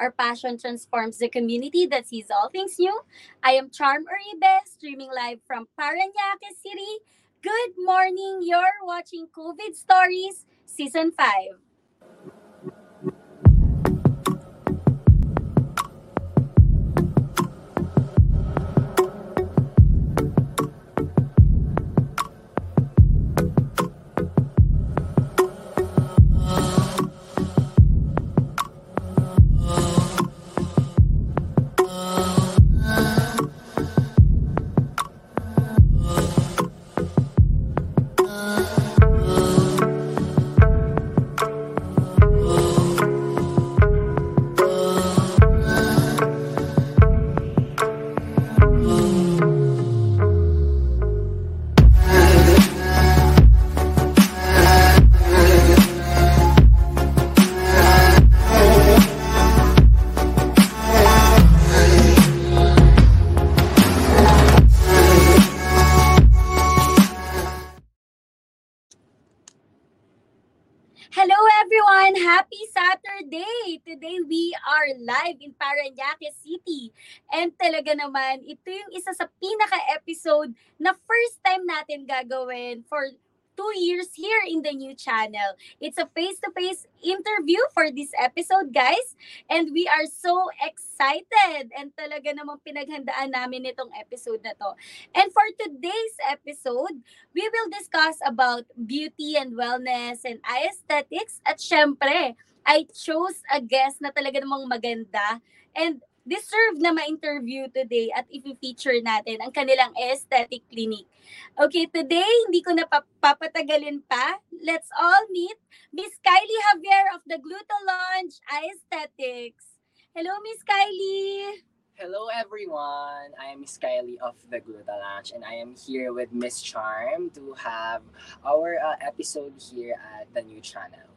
Our passion transforms the community that sees all things new. I am Charm Uribe, streaming live from Paranaque City. Good morning. You're watching COVID Stories Season 5. Are live in Paranaque City. And talaga naman, ito yung isa sa pinaka-episode na first time natin gagawin for two years here in the new channel. It's a face-to-face interview for this episode, guys. And we are so excited. And talaga namang pinaghandaan namin itong episode na to. And for today's episode, we will discuss about beauty and wellness and aesthetics. At syempre, I chose a guest na talaga namang maganda and deserve na ma-interview today at i-feature natin ang kanilang aesthetic clinic. Okay, today, hindi ko na papatagalin pa. Let's all meet Miss Kylie Javier of the Gluto Lounge Aesthetics. Hello, Miss Kylie! Hello everyone, I am Miss Kylie of the Gluta Lounge and I am here with Miss Charm to have our uh, episode here at the new channel.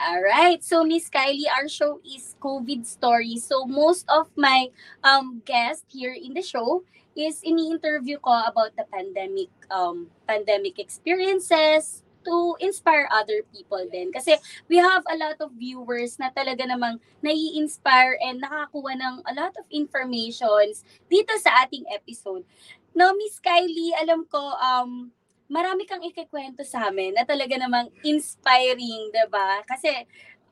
All right. So Miss Kylie, our show is COVID story. So most of my um guests here in the show is ini-interview ko about the pandemic um pandemic experiences to inspire other people din. Kasi we have a lot of viewers na talaga namang nai-inspire and nakakuha ng a lot of informations dito sa ating episode. No, Miss Kylie, alam ko um marami kang ikikwento sa amin na talaga namang inspiring, 'di ba? Kasi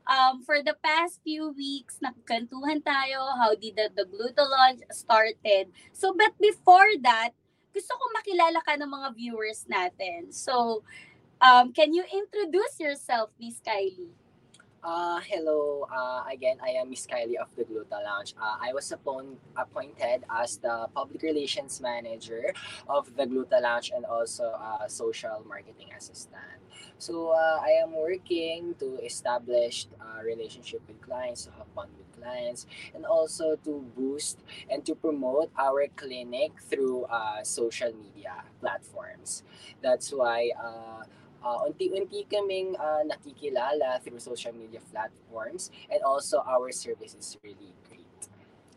um, for the past few weeks, nagkantuhan tayo, how did the, the Gluto launch started. So, but before that, gusto ko makilala ka ng mga viewers natin. So, um, can you introduce yourself, Miss Kylie? Uh, hello, uh, again, I am Miss Kylie of the Gluta Lounge. Uh, I was appoint- appointed as the Public Relations Manager of the Gluta Lounge and also uh, Social Marketing Assistant. So uh, I am working to establish a relationship with clients, to have fun with clients, and also to boost and to promote our clinic through uh, social media platforms. That's why uh, uh, unti-unti kaming uh, nakikilala through social media platforms and also our service is really great.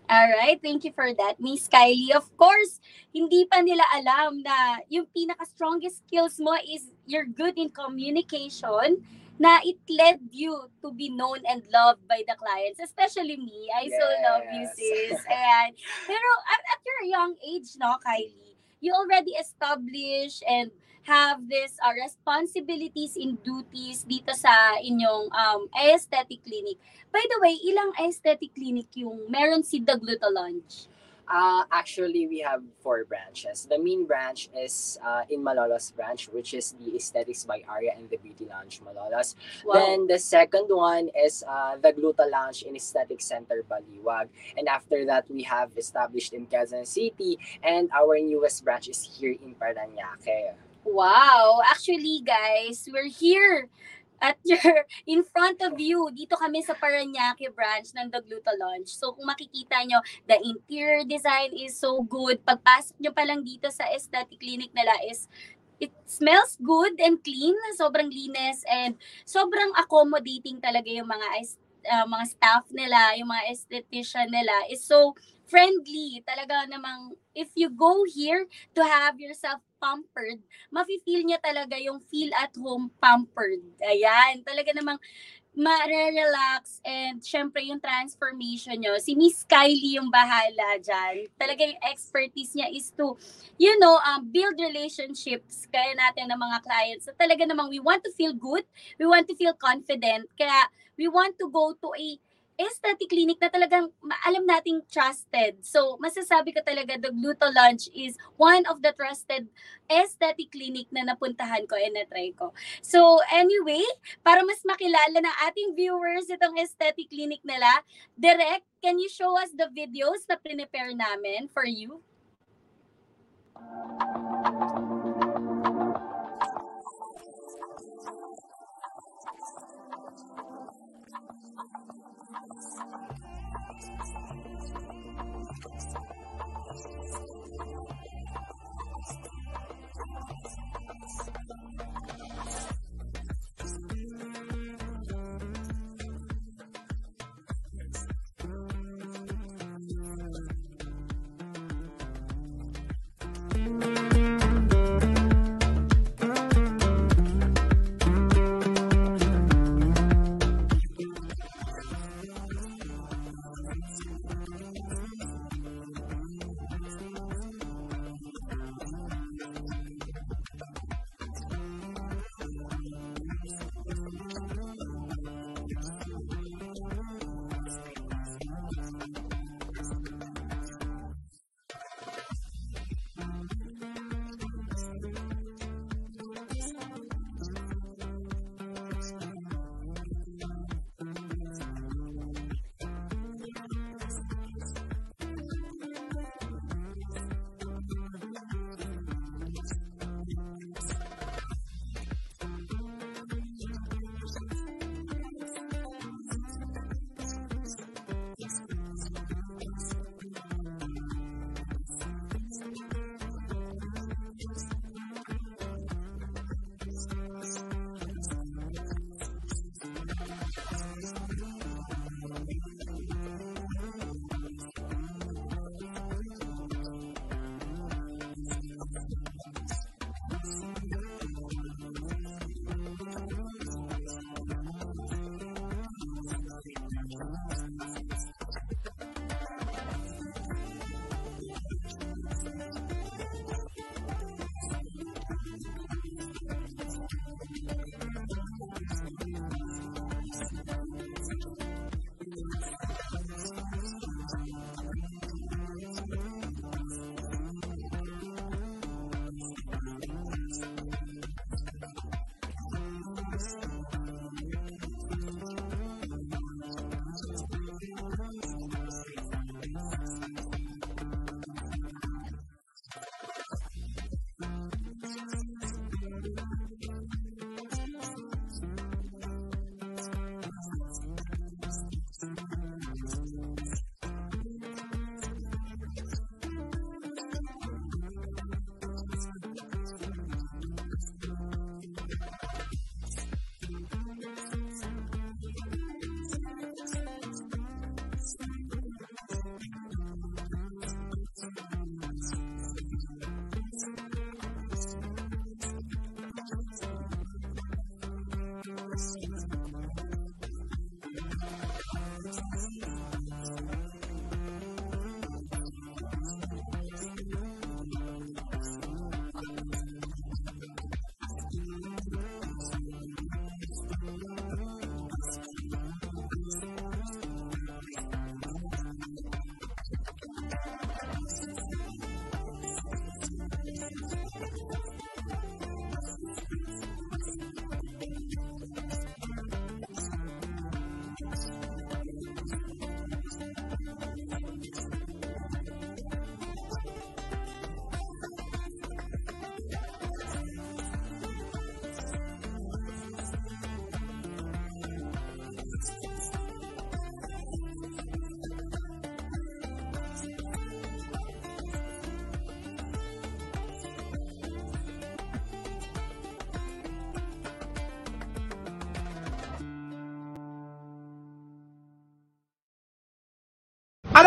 All right, thank you for that, Miss Kylie. Of course, hindi pa nila alam na yung pinaka-strongest skills mo is you're good in communication na it led you to be known and loved by the clients, especially me. I so love you, Yes. sis. Ayan. Pero at, at your young age, no, Kylie, you already establish and have this uh, responsibilities and duties dito sa inyong um, aesthetic clinic. By the way, ilang aesthetic clinic yung meron si The Gluto Lounge? Uh, actually, we have four branches. The main branch is uh, in Malolos branch, which is the Aesthetics by Aria and the Beauty Lounge Malolos. Wow. Then the second one is uh, the Gluta Lounge in Aesthetic Center Baliwag. And after that, we have established in Quezon City. And our newest branch is here in Paranaque. Wow! Actually, guys, we're here at your in front of you. Dito kami sa Paranaque branch ng The Gluto Lounge. So kung makikita nyo, the interior design is so good. Pagpasok nyo pa lang dito sa aesthetic clinic nila is it smells good and clean. Sobrang linis and sobrang accommodating talaga yung mga uh, mga staff nila, yung mga esthetician nila is so friendly. Talaga namang if you go here to have yourself pampered, mafe-feel niya talaga yung feel at home pampered. Ayan, talaga namang ma-relax and syempre yung transformation nyo. Si Miss Kylie yung bahala dyan. Talaga yung expertise niya is to, you know, um, build relationships kaya natin ng mga clients. So talaga namang we want to feel good, we want to feel confident, kaya we want to go to a aesthetic clinic na talagang alam nating trusted. So, masasabi ko talaga the Gluto Lounge is one of the trusted aesthetic clinic na napuntahan ko and na-try ko. So, anyway, para mas makilala ng ating viewers itong aesthetic clinic nila, Direct, can you show us the videos na prepare namin for you?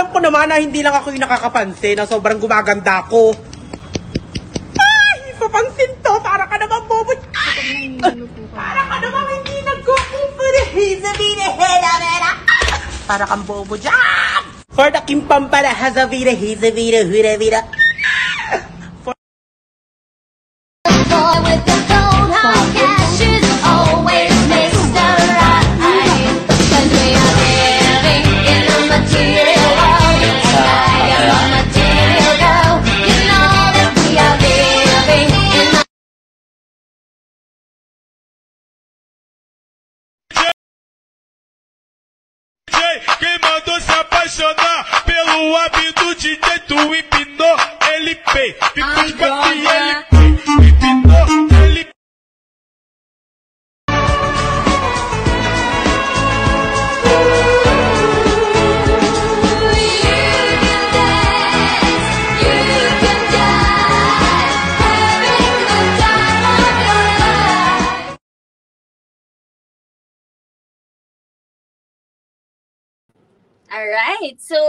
Alam ko naman na hindi lang ako yung nakakapansin na sobrang gumaganda ko. Ay, papansin to. Para ka naman bobo. Ay, para ka naman hindi nagkukumpura. Para kang bobo dyan. For the kimpampara hizavira hura vira. Hey, people Alright. So,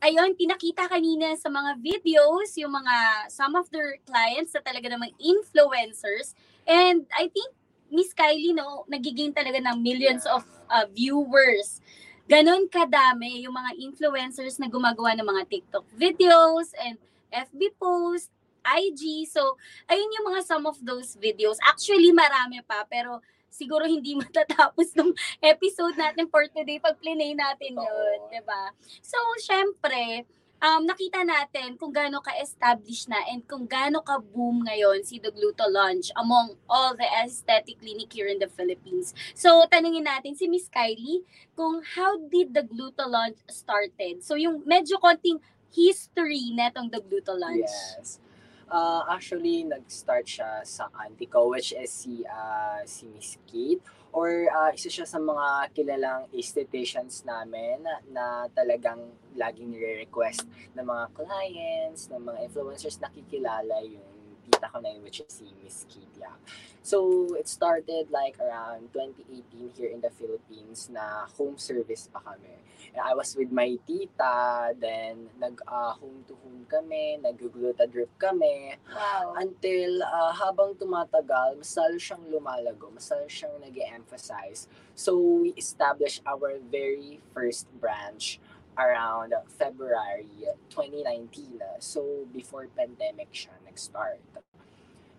ayun, pinakita kanina sa mga videos, yung mga, some of their clients na talaga namang influencers. And I think, Miss Kylie, no, nagiging talaga ng millions of uh, viewers. Ganon kadami yung mga influencers na gumagawa ng mga TikTok videos and FB posts, IG. So, ayun yung mga some of those videos. Actually, marami pa, pero siguro hindi matatapos nung episode natin for today pag plinay natin yun, Oo. 'di ba? So, syempre, um, nakita natin kung gaano ka-establish na and kung gaano ka-boom ngayon si The Gluto Launch among all the aesthetic clinic here in the Philippines. So, tanungin natin si Miss Kylie kung how did The Gluto Launch started? So, yung medyo konting history netong The Gluto Launch. Yes. Uh, actually, nag-start siya sa auntie ko, which is si, uh, si Miss Kate. Or uh, isa siya sa mga kilalang estheticians namin na, na talagang laging nire-request ng mga clients, ng mga influencers na kikilala yung tita ko na yun, which is si Miss Kate Yap. So, it started like around 2018 here in the Philippines na home service pa kami. And I was with my tita, then nag uh, home to home kami, nag-gluta drip kami, Wow. until uh, habang tumatagal, mas lalo siyang lumalago, mas lalo siyang nag emphasize So, we established our very first branch around February 2019. So, before pandemic siya nag-start.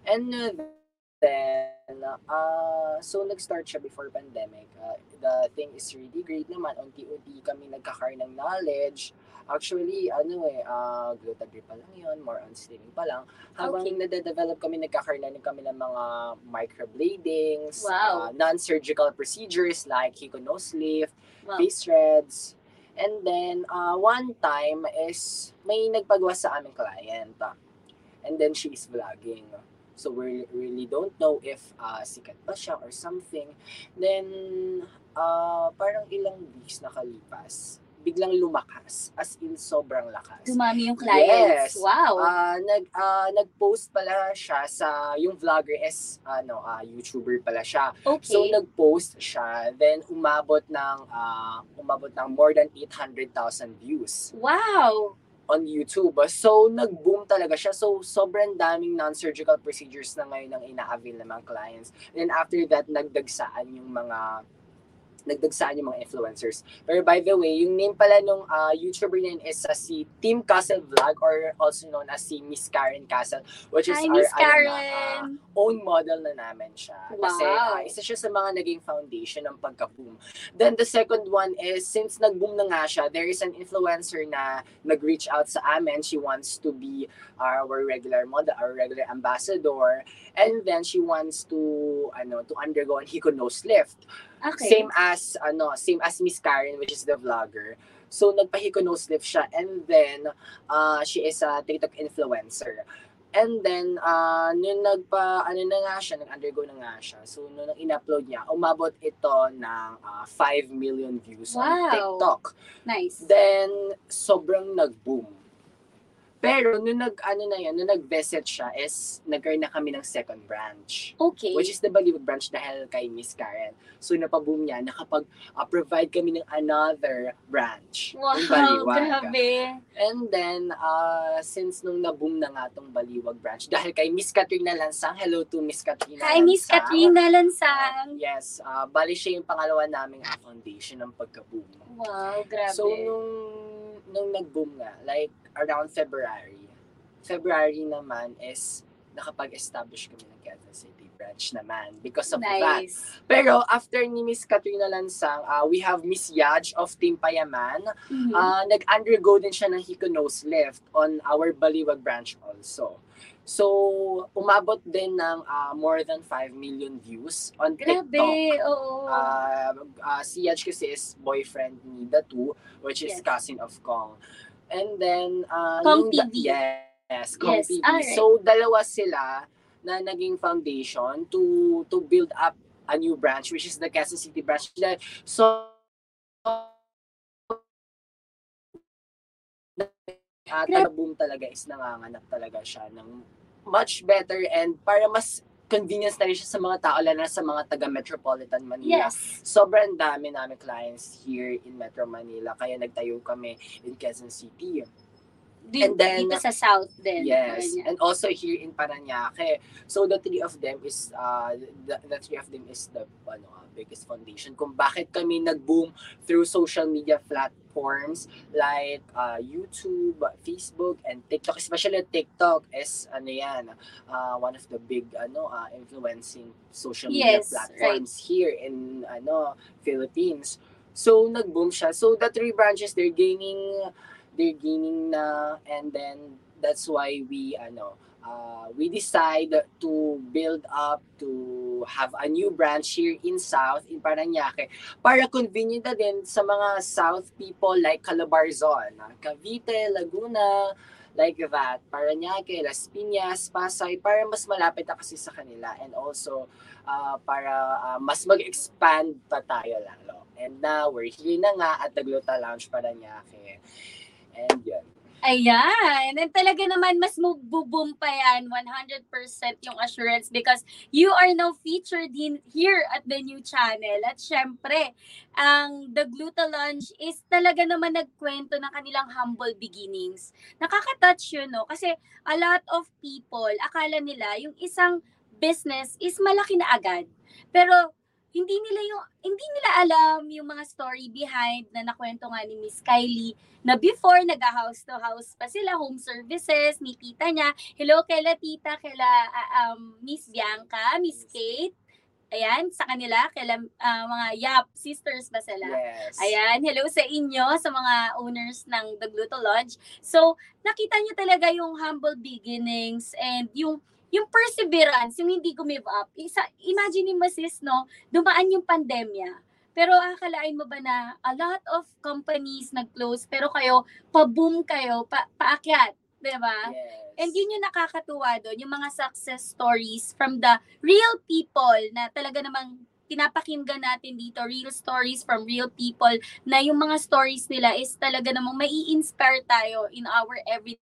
And uh, then, uh, so nag-start siya before pandemic. Uh, the thing is really great naman. Unti-unti kami nagkakar ng knowledge. Actually, ano eh, uh, glutagrip pa lang yun, more on slimming pa lang. Habang Okay. nade-develop kami, nagkakaroon kami ng mga microbladings, Wow. uh, non-surgical procedures like Hiko nose lift, Wow. face threads. And then, uh, one time is may nagpagawa sa aming client. And then she is vlogging. So we really don't know if uh, sikat pa siya or something. Then, uh, parang ilang weeks nakalipas, biglang lumakas. As in, sobrang lakas. Dumami yung clients. Yes. Wow. Ah, nag ah, nag-post pala siya sa yung vlogger is ano ah, YouTuber pala siya. okay. So nag-post siya, then umabot ng ah, umabot ng more than 800,000 views wow. On YouTube. So nag-boom talaga siya. So sobrang daming non-surgical procedures na ngayon ang ina-avail ng mga clients. Then after that nagdagsaan yung mga nagdagsaan yung mga influencers. Pero by the way, yung name pala nung ah, YouTuber na yun is ah, si Team Castle Vlog or also known as si Miss Karen Castle which is Hi, our ano na, ah, Karen. own model na namin siya. Kasi Wow. ah, isa siya sa mga naging foundation ng pagka-boom. Then the second one is, since nag-boom na nga siya, there is an influencer na nag-reach out sa amin. She wants to be our regular model, our regular ambassador. And then she wants to, ano, to undergo an Hiko nose lift. Okay. Same as, ano, same as Miss Karen, which is the vlogger. So, nagpa-Hiko nose lift siya. And then, uh, she is a TikTok influencer. And then, uh, nung nagpa, ano na nga siya, nag-undergo na nga siya. So, nung in-upload niya, umabot ito ng uh, 5 million views on Wow. TikTok. Nice. Then, sobrang nag-boom. Pero nung nag ano na yun, nung nag-visit siya is nagkaroon na kami ng second branch. Okay. Which is the Baliwag branch dahil kay Miss Karen. So napaboom niya, nakapag-provide kami ng another branch. wow, grabe. And then, uh, since nung naboom na nga tong Baliwag branch, dahil kay Miss Katrina Lansang, hello to Miss Katrina Kay Miss. Katrina Lansang. Yes, uh, bali siya yung pangalawa naming uh, foundation ng pagka-boom. Wow, grabe. So, nung, nung nag-boom nga, like around February, February naman is nakapag-establish kami ng Quezon City branch naman because of that. nice. Pero after ni Miss Katrina Lansang, uh, we have Miss Yaj of Team Payaman. Mhm. Uh, nag-undergo din siya ng Hiko Nose Lift on our Baliwag branch also. So, umabot din ng uh, more than 5 million views on grabe, TikTok. oo. Uh, uh, si Yaj kasi is boyfriend ni Datu, which is Yes. cousin of Kong. And then, uh, da- TV. Yes, Kong Yes, TV. alright. So, dalawa sila na naging foundation to to build up a new branch, which is the Quezon City branch. So, uh, Grabe. boom talaga is nanganganak talaga siya ng much better and para mas convenience rin siya sa mga tao, lalo na sa mga taga-metropolitan Manila. yes. Sobrang dami namin clients here in Metro Manila, kaya nagtayo kami in Quezon City. Dito, And then- dito sa South din. Yes, and also here in Paranaque. So the three of them is uh the, the three of them is the ano uh, biggest foundation kung bakit kami nag-boom through social media platforms like uh, YouTube, Facebook, and TikTok. Especially TikTok is ano yan, uh, one of the big ano uh, influencing social media Yes, platforms here in ano Philippines. So nag-boom siya. So the three branches they're gaining they're gaining na and then that's why we ano uh, we decide to build up to have a new branch here in South in Paranaque para convenient na din sa mga South people like Calabarzon, Cavite, Laguna, like that. Paranaque, Las Piñas, Pasay para mas malapit na kasi sa kanila and also uh, para uh, mas mag-expand pa tayo lalo. And now we're here na nga at the Gluta Lounge Paranaque. And yun. Ayan. And talaga naman, mas magbo-boom pa yan, 100% yung assurance because you are now featured in here at the new channel. At syempre, ang The Gluta Lunch is talaga naman nagkwento ng kanilang humble beginnings. Nakaka-touch yun, no? Kasi a lot of people, akala nila yung isang business is malaki na agad. Pero hindi nila yung hindi nila alam yung mga story behind na nakwento nga ni Miss Kylie na before nag-house to house pa sila home services ni tita niya hello kaila tita kaila ah, um, Miss Bianca Miss Kate ayan sa kanila kaila ah, mga Yap sisters ba sila Yes. Ayan, hello sa inyo, sa mga owners ng The Gluto Lodge. So, nakita niyo talaga yung humble beginnings and yung yung perseverance, yung hindi give up. Isa, imagine mo sis, no, dumaan yung pandemya. Pero akalain mo ba na a lot of companies nag-close, pero kayo, pa-boom kayo, pa paakyat, di ba? Yes. And yun yung nakakatuwa doon, yung mga success stories from the real people na talaga namang pinapakinggan natin dito, real stories from real people na yung mga stories nila is talaga namang mai inspire tayo in our everyday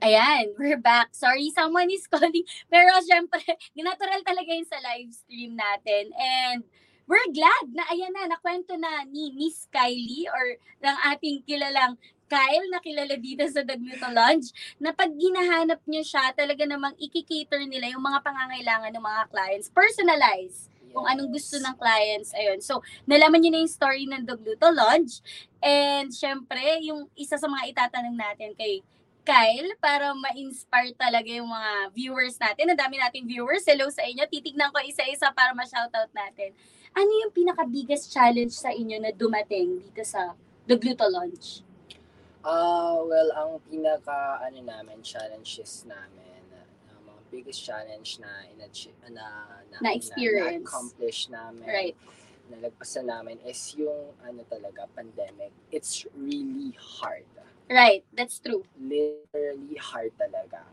Ayan, we're back. Sorry, someone is calling. Pero syempre, natural talaga yun sa live stream natin. And we're glad na ayan na, nakwento na ni Miss Kylie or ng ating kilalang Kyle na kilala dito sa Dagluto Lounge na pag ginahanap niyo siya, talaga namang ikikater nila yung mga pangangailangan ng mga clients. Personalize kung anong gusto ng clients. Ayun. So, nalaman niyo na yung story ng Dagluto Lounge. And syempre, yung isa sa mga itatanong natin kay Kyle para ma-inspire talaga yung mga viewers natin. Ang dami nating viewers. Hello sa inyo. Titignan ko isa-isa para ma-shoutout natin. Ano yung pinaka-biggest challenge sa inyo na dumating dito sa The Gluto Launch? Ah, well, ang pinaka ano namin challenges namin, uh, mga biggest challenge na inachieve na na, Na-experience. accomplish namin. Right. Nalagpasan namin is yung ano talaga pandemic. It's really hard. Right. That's true. Literally hard talaga.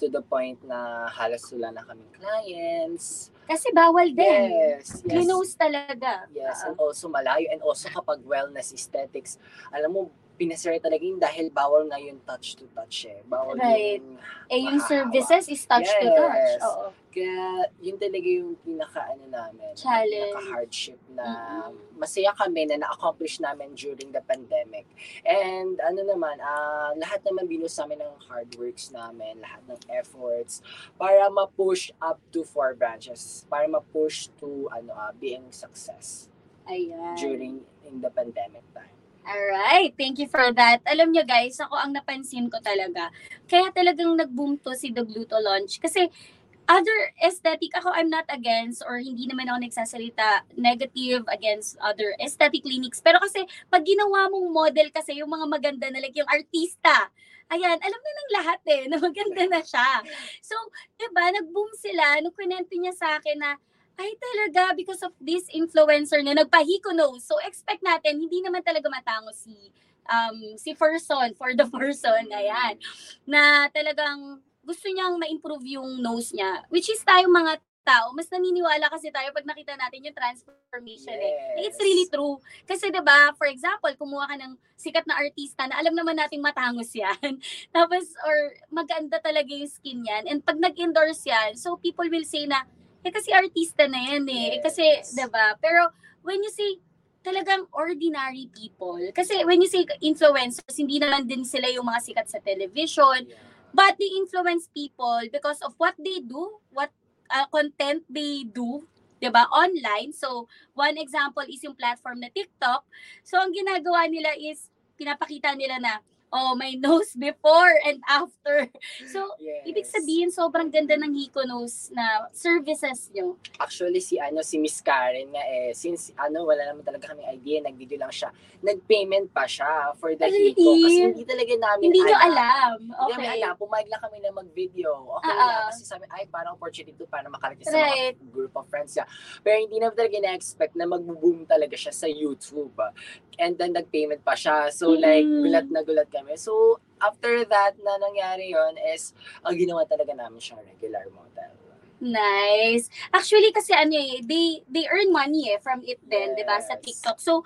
to the point na halos wala na kaming clients. Kasi bawal din. Yes, yes. Clinose talaga. Yes, Ah. and also malayo. And also kapag wellness aesthetics, alam mo, pinasira talaga yun dahil bawal nga yung touch to touch eh. Bawal Right. yung eh, yung mahahawa. services is touch to touch. Oo. Kaya yun talaga yung pinaka ano namin, Challenge. pinaka hardship na Mm-mm. masaya kami na na-accomplish namin during the pandemic. And ano naman, ah, lahat naman binus namin ng hard works namin, lahat ng efforts para ma-push up to four branches, para ma-push to ano ah, being success Ayan. during in the pandemic time. Alright, thank you for that. Alam nyo guys, ako ang napansin ko talaga. Kaya talagang nag-boom to si The Gluto Launch. Kasi other aesthetic, ako I'm not against or hindi naman ako nagsasalita negative against other aesthetic clinics. Pero kasi pag ginawa mong model kasi yung mga maganda na like yung artista, ayan, alam na ng lahat eh, na maganda na siya. So, di ba, nag-boom sila, nung kwento niya sa akin na ay talaga because of this influencer na nagpahiko nose. So expect natin hindi naman talaga matango si um si person for the person ayan na talagang gusto niyang ma-improve yung nose niya which is tayo mga tao mas naniniwala kasi tayo pag nakita natin yung transformation eh. It's Yes. really true. Kasi 'di ba, for example, kumuha ka ng sikat na artista na alam naman nating matangos 'yan. Tapos or maganda talaga yung skin niyan and pag nag-endorse 'yan, so people will say na eh kasi artista na yan eh. Eh, kasi, Yes. 'di ba? Pero when you say talagang ordinary people, kasi when you say influencers, hindi naman din sila yung mga sikat sa television, Yeah. but they influence people because of what they do, what uh, content they do, 'di ba? Online. So, one example is yung platform na TikTok. So, ang ginagawa nila is pinapakita nila na oh, my nose before and after. So, Yes. ibig sabihin sobrang ganda ng Hiko nose na services nyo. Actually, si ano si Miss Karen nga eh, since ano, wala naman talaga kami idea, nag-video lang siya. Nag-payment pa siya for the Really? Hiko. Kasi hindi talaga namin Hindi nyo alam. Hindi Okay. namin alam. Pumayag lang kami na mag-video. Okay lang. ah. Kasi sabi, ay, parang opportunity to para makarating sa Right. mga group of friends niya. Pero hindi namin talaga na-expect na mag-boom talaga siya sa YouTube. And then, nag-payment pa siya. So, like, Mm. gulat na gulat kami. So, after that na nangyari yon is, ang ginawa talaga namin siyang regular model. Nice. Actually kasi ano eh, they they earn money eh from it din, 'di ba, sa Yes. TikTok. So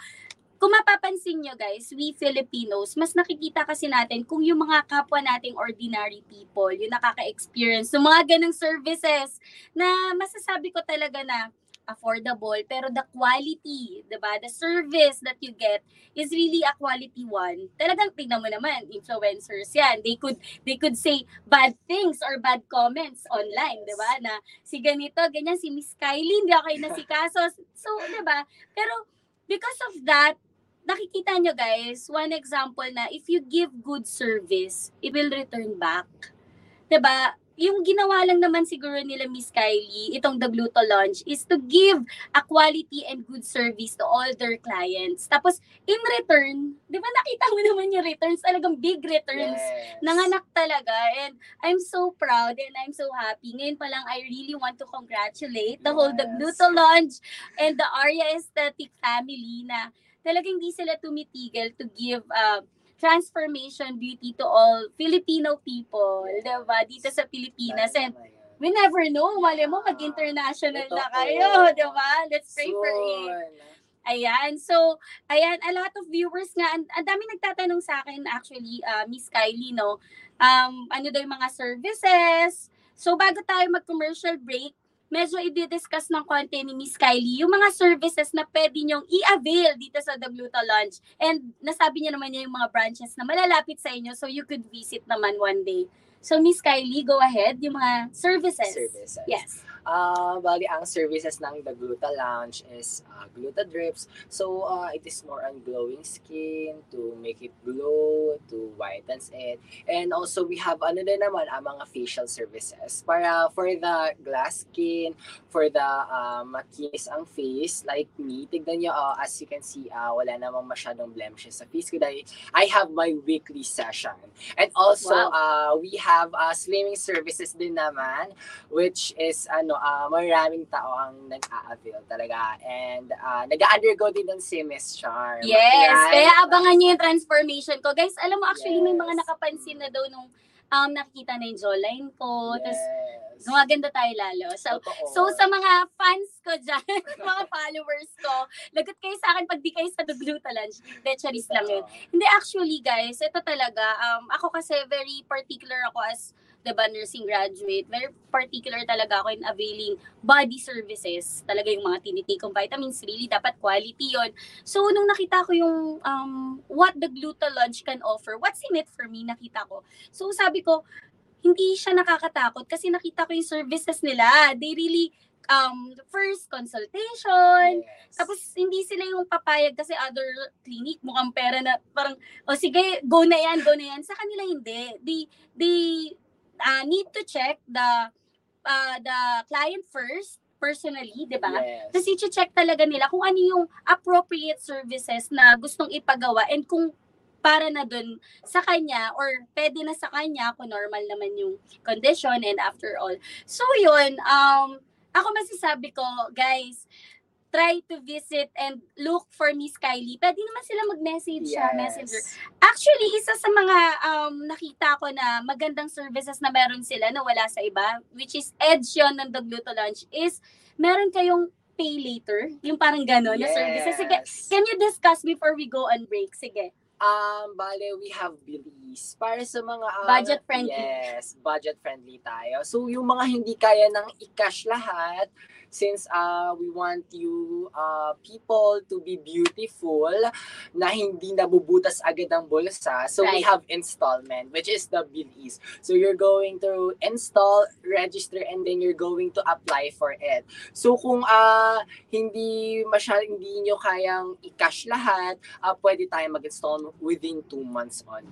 kung mapapansin nyo guys, we Filipinos, mas nakikita kasi natin kung yung mga kapwa nating ordinary people, yung nakaka-experience ng mga ganong services na masasabi ko talaga na affordable, pero the quality, 'di ba? The service that you get is really a quality one. Talagang tingnan mo naman, influencers 'yan. They could they could say bad things or bad comments online, Yes. 'di ba? Na si ganito, ganyan si Miss Kylie, hindi ako kayo nasikaso. So, 'di ba? Pero because of that, nakikita nyo guys, one example na if you give good service, it will return back. 'Di ba? Yung ginawa lang naman siguro nila Miss Kylie, itong The Gluto Launch, is to give a quality and good service to all their clients. Tapos, in return, di ba nakita mo naman yung returns, talagang big returns Yes. nanganak talaga and I'm so proud and I'm so happy. Ngayon pa lang I really want to congratulate the whole the Yes. Gluto Launch and the Arya Aesthetic family na talagang hindi sila tumitigil to give uh, transformation beauty to all Filipino people, diba? Dito sa Pilipinas. And we never know, mali mo mag-international na kayo, diba? Let's pray for it. Ayan. So, ayan, a lot of viewers nga, ang, ang dami nagtatanong sa akin actually, uh, Miss Kylie, no? Um, ano daw yung mga services. So, bago tayo mag-commercial break, medyo i-discuss ng konti ni Miss Kylie yung mga services na pwede nyong i-avail dito sa The Gluta Launch. And nasabi niya naman niya yung mga branches na malalapit sa inyo so you could visit naman one day. So, Miss Kylie, go ahead. Yung mga services. Services. Yes. Ah, bali ang services ng The Gluta Lounge is uh, Gluta Drips. So, uh, it is more on glowing skin, to make it glow, to whitens it. And also, we have ano din naman, ang mga facial services. Para for the glass skin, for the uh, makinis ang face, like me, tignan nyo, uh, as you can see, uh, wala namang masyadong blemishes sa face ko dahil I have my weekly session. And also, Wow. uh, we have uh, slimming services din naman, which is ano ah maraming tao ang nag-a-avail talaga and uh, nag-undergo din ng si Miss Charm. Yes, Right? kaya abangan niyo yung transformation ko. Guys, alam mo actually may mga Yes. nakapansin na daw nung um, nakikita na yung jawline ko. Tapos, Yes. gumaganda tayo lalo. So, Totoo. so sa mga fans ko dyan, mga followers ko, lagot kayo sa akin pag di kayo sa Dugluta Lunch. Hindi, charis lang yun. Hindi, actually guys, ito talaga, um, ako kasi very particular ako as the nursing graduate. Very particular talaga ako in availing body services. Talaga yung mga tinitake kong vitamins, really dapat quality yon. So, nung nakita ko yung um, what the Gluta Lunch can offer, what's in it for me, nakita ko. So, sabi ko, hindi siya nakakatakot kasi nakita ko yung services nila. They really, um, first consultation, Yes. tapos hindi sila yung papayag kasi other clinic mukhang pera na parang o sige go na yan go na yan sa kanila hindi they they uh, need to check the uh, the client first personally 'di ba Yes. tapos i-check talaga nila kung ano yung appropriate services na gustong ipagawa and kung para na dun sa kanya or pwede na sa kanya kung normal naman yung condition and after all. So yun, um, ako masasabi ko, guys, try to visit and look for Miss Kylie. Pwede naman sila mag-message sa Yes. messenger. Actually, isa sa mga um, nakita ko na magandang services na meron sila na wala sa iba, which is edge yun ng The Gluto Lunch, is meron kayong pay later, yung parang gano'n na services. Sige, Yes. can you discuss before we go on break? Sige. Um, bale, we have Belize. Para sa mga... ah, Budget friendly. Yes, budget friendly tayo. So, yung mga hindi kaya ng i-cash lahat, since uh, we want you uh, people to be beautiful, na hindi nabubutas agad ang bulsa. So, we Right. have installment, which is the Belize. So, you're going to install, register, and then you're going to apply for it. So, kung uh, hindi masyadong hindi nyo kayang i-cash lahat, uh, pwede tayo mag-install within two months only.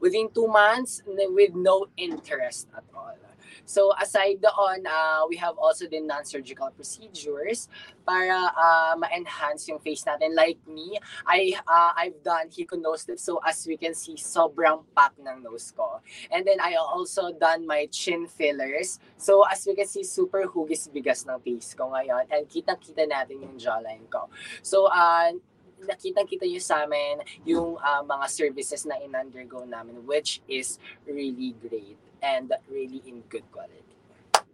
Within two months, with no interest at all. So aside doon, uh, we have also the non-surgical procedures para uh, ma-enhance yung face natin. Like me, I, uh, I've done Hikonostic. So as we can see, sobrang pack ng nose ko. And then I also done my chin fillers. So as we can see, super hugis bigas ng face ko ngayon. And kitang-kita natin yung jawline ko. So uh, nakita-kita nyo sa amin yung uh, mga services na in-undergo namin which is really great and really in good quality.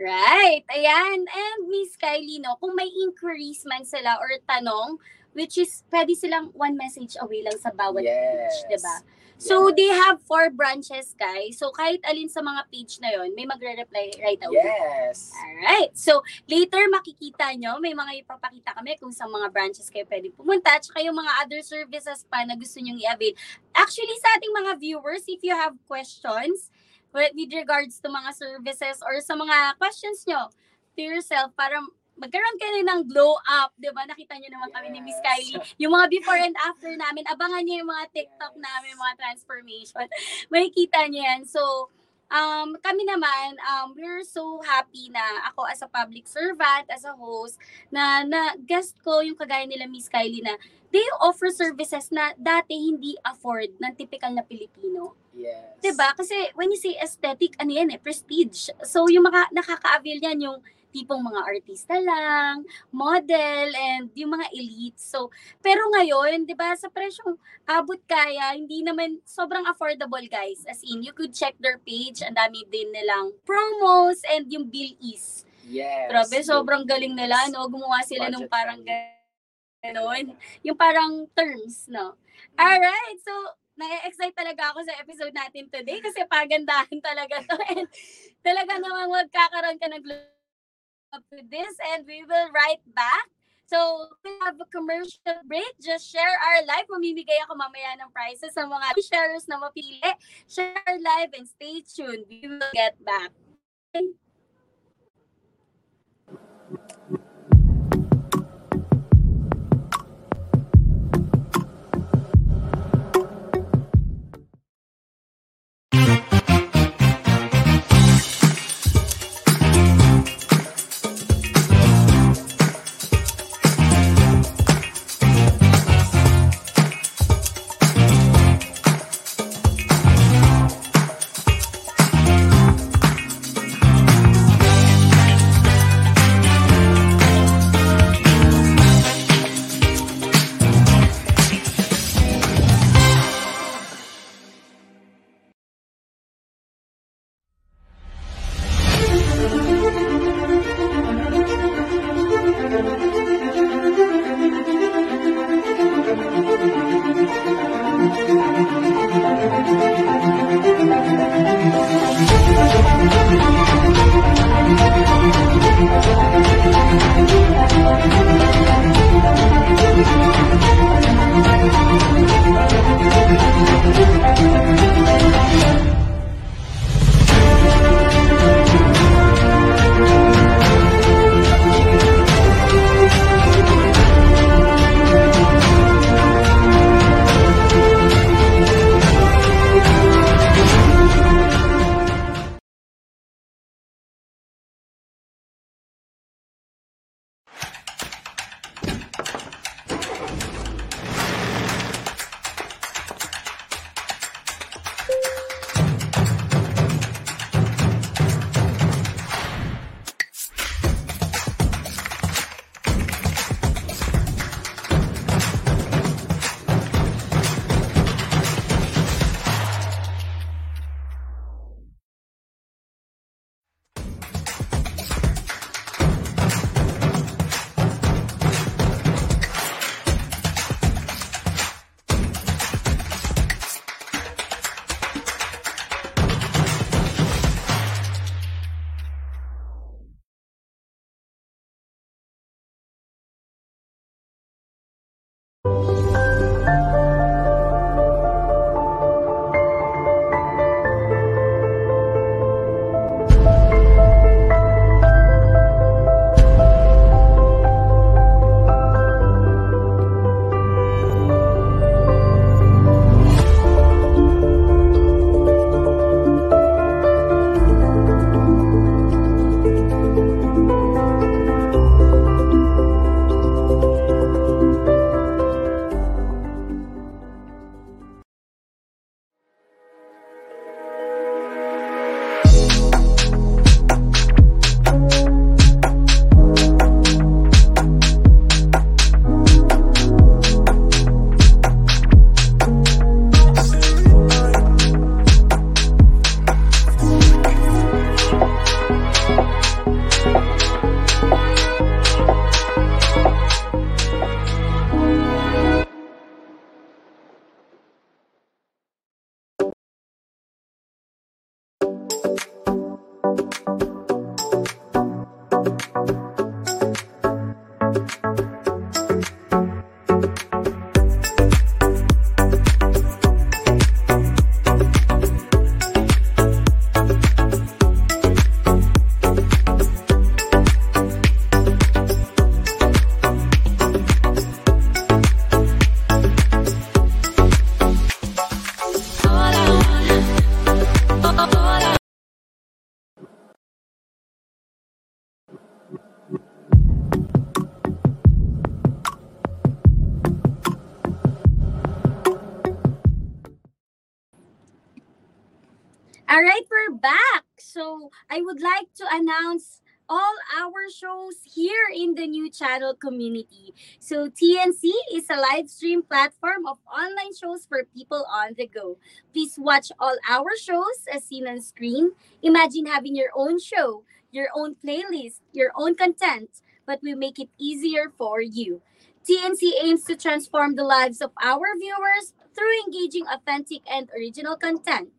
Right. Ayan. And Miss Kylie, no, kung may inquiries man sila or tanong, which is pwede silang one message away lang sa bawat page, Yes. 'di ba? So Yes. they have four branches, guys. So kahit alin sa mga page na 'yon, may magre-reply right away. Yes. Alright. So, later makikita nyo, may mga ipapakita kami kung sa mga branches kayo pwede pumunta, at saka yung mga other services pa na gusto nyong i-avail. Actually, sa ating mga viewers, if you have questions with, with regards to mga services or sa mga questions nyo to yourself, para magkaroon kayo ng glow up, di ba? Nakita nyo naman kami ni Miss. Kylie. Yung mga before and after namin, abangan nyo yung mga TikTok namin, mga transformation. Makikita nyo yan. So, um, kami naman, um, we're so happy na ako as a public servant, as a host, na, na guest ko yung kagaya nila Miss Kylie na they offer services na dati hindi afford ng typical na Pilipino. Yes. 'Di ba? Kasi when you say aesthetic, ano yan eh, prestige. So yung mga nakaka-avail yan yung tipong mga artista lang, model, and yung mga elite. So, pero ngayon, di ba, sa presyong abot kaya, hindi naman sobrang affordable, guys. As in, you could check their page, ang dami din nilang promos, and yung bill is. Yes. Grabe, sobrang galing nila, no? Gumawa sila nung Budget parang friendly. ganon. Yung parang terms, no? Alright, so, na-excite talaga ako sa episode natin today kasi pagandahan talaga to. And talaga namang magkakaroon ka ng up with this and we will write back. So, we have a commercial break. Just share our live. Mamimigay ako mamaya ng prizes sa mga sharers na mapili. Share live and stay tuned. We will get back. All back. So I would like to announce all our shows here in the new channel community. So TNC is a live stream platform of online shows for people on the go. Please watch all our shows as seen on screen. Imagine having your own show, your own playlist, your own content, but we make it easier for you. TNC aims to transform the lives of our viewers through engaging authentic and original content.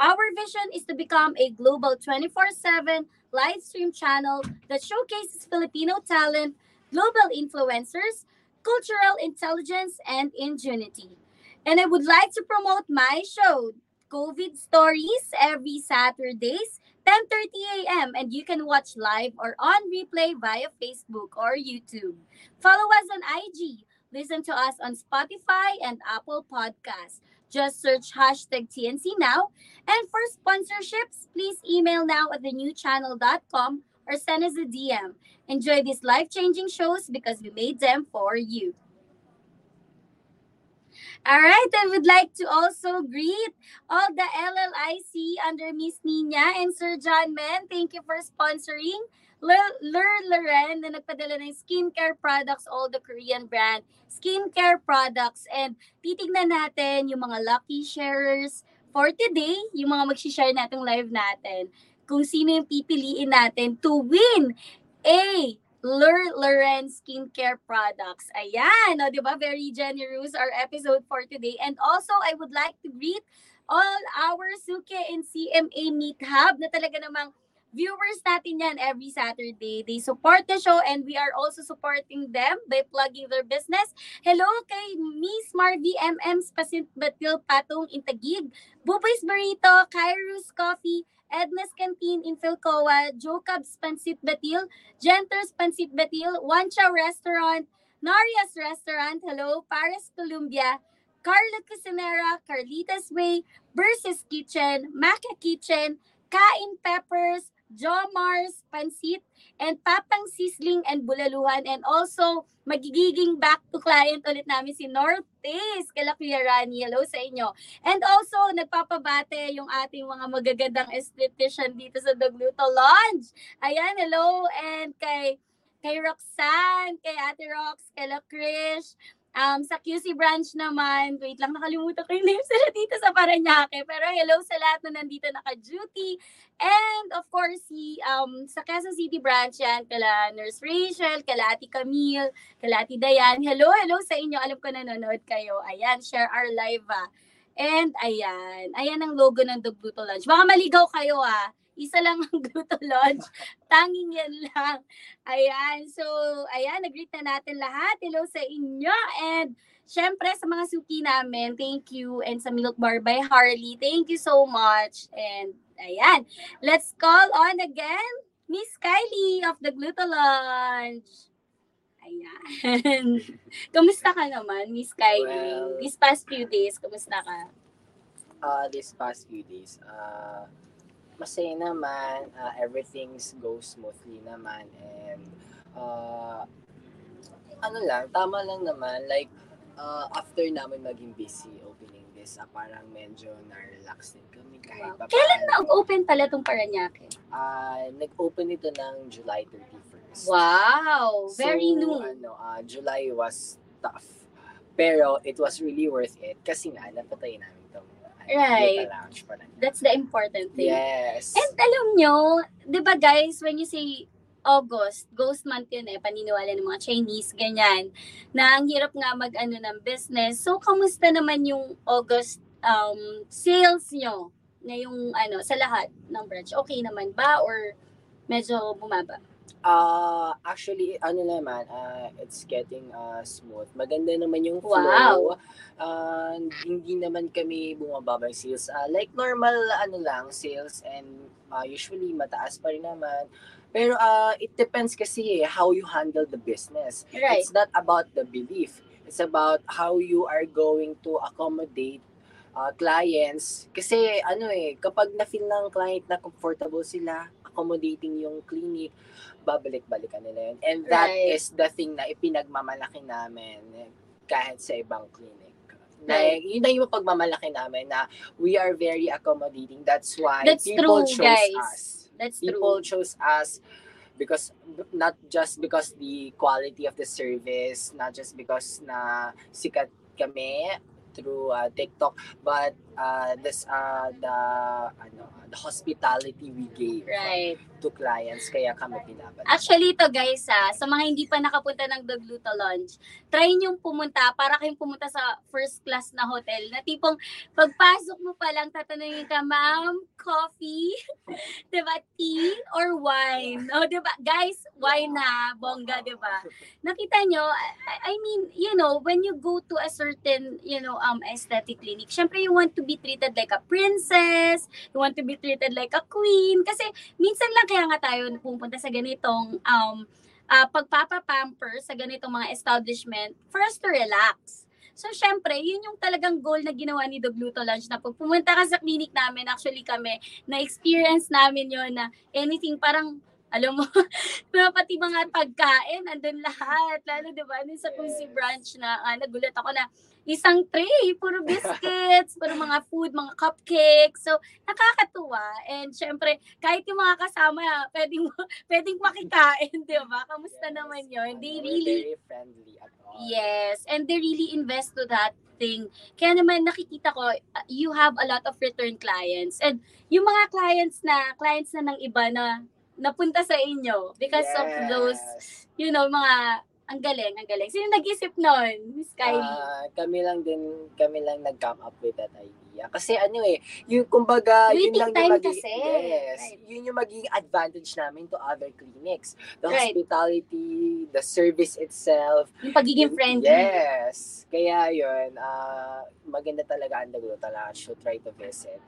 Our vision is to become a global 24 7 live stream channel that showcases Filipino talent, global influencers, cultural intelligence, and ingenuity. And I would like to promote my show, COVID Stories, every Saturdays, 10:30 a.m. and you can watch live or on replay via Facebook or YouTube. Follow us on IG. Listen to us on Spotify and Apple Podcasts. Just search hashtag TNC now. And for sponsorships, please email now at thenewchannel.com or send us a DM. Enjoy these life-changing shows because we made them for you. All right, I would like to also greet all the LLIC under Miss Nina and Sir John Men. Thank you for sponsoring. Lur Loren na nagpadala ng skincare products, all the Korean brand skincare products. And titignan natin yung mga lucky sharers for today, yung mga mag-share natong live natin, kung sino yung pipiliin natin to win a Lur Loren skincare products. Ayan, o, di ba? Very generous our episode for today. And also, I would like to greet all our Suke and CMA Meet Hub na talaga namang viewers natin yan every Saturday. They support the show and we are also supporting them by plugging their business. Hello kay Miss Marvy MM Spacit Batil Patong Intagig, Buboy's Burrito, Kairos Coffee, Edna's Canteen in Philcoa, Jocab's Pancit Batil, Genter's Pancit Batil, Wancha Restaurant, Naria's Restaurant, hello, Paris Columbia, Carla Cusinera, Carlita's Way, Versus Kitchen, Maca Kitchen, Kain Peppers, Jomars, Pansit, and Papang Sisling and Bulaluhan. And also, magigiging back to client ulit namin si Nortes, kala Kuya Rani. Hello sa inyo. And also, nagpapabate yung ating mga magagandang esthetician dito sa Dogluto Lounge. Ayan, hello. And kay kay Roxanne, kay Ate Rox, kay La Krish, Um, sa QC branch naman, wait lang, nakalimutan ko yung name sila dito sa Paranaque. Pero hello sa lahat na nandito naka-duty. And of course, si, um, sa Quezon City branch yan, kala Nurse Rachel, kala Ate Camille, kala Ate Dayan. Hello, hello sa inyo. Alam ko nanonood kayo. Ayan, share our live ah. And ayan, ayan ang logo ng The Gluto Lunch. Baka maligaw kayo ah. Isa lang ang Gluto Lunch. Tanging yan lang. Ayan. So, ayan, nag-greet na natin lahat. Hello sa inyo. And, syempre, sa mga suki namin, thank you. And sa Milk Bar by Harley, thank you so much. And, ayan. Let's call on again Miss Kylie of the Gluto Lunch. Ayan. Kamusta ka naman, Miss Kylie? Well- These past few days, kamusta ka? uh, this past few days, uh, masaya naman, uh, everything's goes smoothly naman, and uh, ano lang, tama lang naman, like, uh, after namin maging busy opening this, uh, parang medyo na-relax din kami kahit pa Kailan nag-open pala itong Paranaque? Uh, nag-open ito ng July 31st. Wow! Very so, new. Ano, uh, July was tough. Pero it was really worth it kasi nga, napatay namin Right. lounge pa lang. That's the important thing. Yes. And alam nyo, di ba guys, when you say August, ghost month yun eh, paniniwala ng mga Chinese, ganyan, na ang hirap nga mag-ano ng business. So, kamusta naman yung August um, sales nyo na yung ano, sa lahat ng branch? Okay naman ba or medyo bumaba? Uh, actually, ano naman, uh, it's getting uh, smooth. Maganda naman yung flow. Wow. Uh, hindi naman kami bumababa yung sales. Uh, like normal, ano lang, sales and uh, usually mataas pa rin naman. Pero uh, it depends kasi eh, how you handle the business. Right. It's not about the belief. It's about how you are going to accommodate uh, clients. Kasi ano eh, kapag na-feel ng client na comfortable sila, accommodating yung clinic, babalik-balikan nila yun. And that Right. is the thing na ipinagmamalaki namin kahit sa ibang clinic. Like, yun na yung pagmamalaki namin na we are very accommodating. That's why That's people true, chose guys. us. That's People true. chose us because not just because the quality of the service, not just because na sikat kami through uh, TikTok, but uh, this uh, the ano the hospitality we gave Right. to clients kaya kami pinabalik. Actually, ito guys, ah, sa mga hindi pa nakapunta ng Dogluto Lounge, try niyong pumunta para kayong pumunta sa first class na hotel na tipong pagpasok mo pa lang, tatanungin ka, ma'am, coffee, diba, tea, or wine? O, diba, guys, wine na, bongga, diba? Nakita nyo, I, I mean, you know, when you go to a certain, you know, um, aesthetic clinic, syempre you want to be treated like a princess, you want to be treated like a queen, kasi minsan lang kaya nga tayo pupunta sa ganitong um ah, pagpapapamper sa ganitong mga establishment for us to relax. So, syempre, yun yung talagang goal na ginawa ni Dogluto Lunch na pag pumunta ka sa clinic namin, actually kami, na-experience namin yon na anything parang alam mo, pati mga pagkain, andun lahat. Lalo, di ba, sa Quincy branch na ah, nagulat ako na isang tray, puro biscuits, puro mga food, mga cupcakes. So, nakakatuwa. And syempre, kahit yung mga kasama, pwedeng, pwedeng makikain, di ba? Kamusta Yes. naman yun? They We're really, very friendly at all. yes, and they really invest to that thing. Kaya naman nakikita ko, you have a lot of return clients. And yung mga clients na, clients na ng iba na napunta sa inyo because of those, Yes. you know, mga, ang galing, ang galing. Sino nag-isip nun? Miss Kylie? Ah, kami lang din, kami lang nag-come up with that idea. Kasi ano eh, yung kumbaga, yun Waiting lang time yung magiging, kasi. yes, Right. yun yung magiging advantage namin to other clinics. The Right. hospitality, the service itself. yung pagiging Yung- friendly. Yes. Kaya yun, ah, maganda talaga ang Daglo Talaga should try to visit.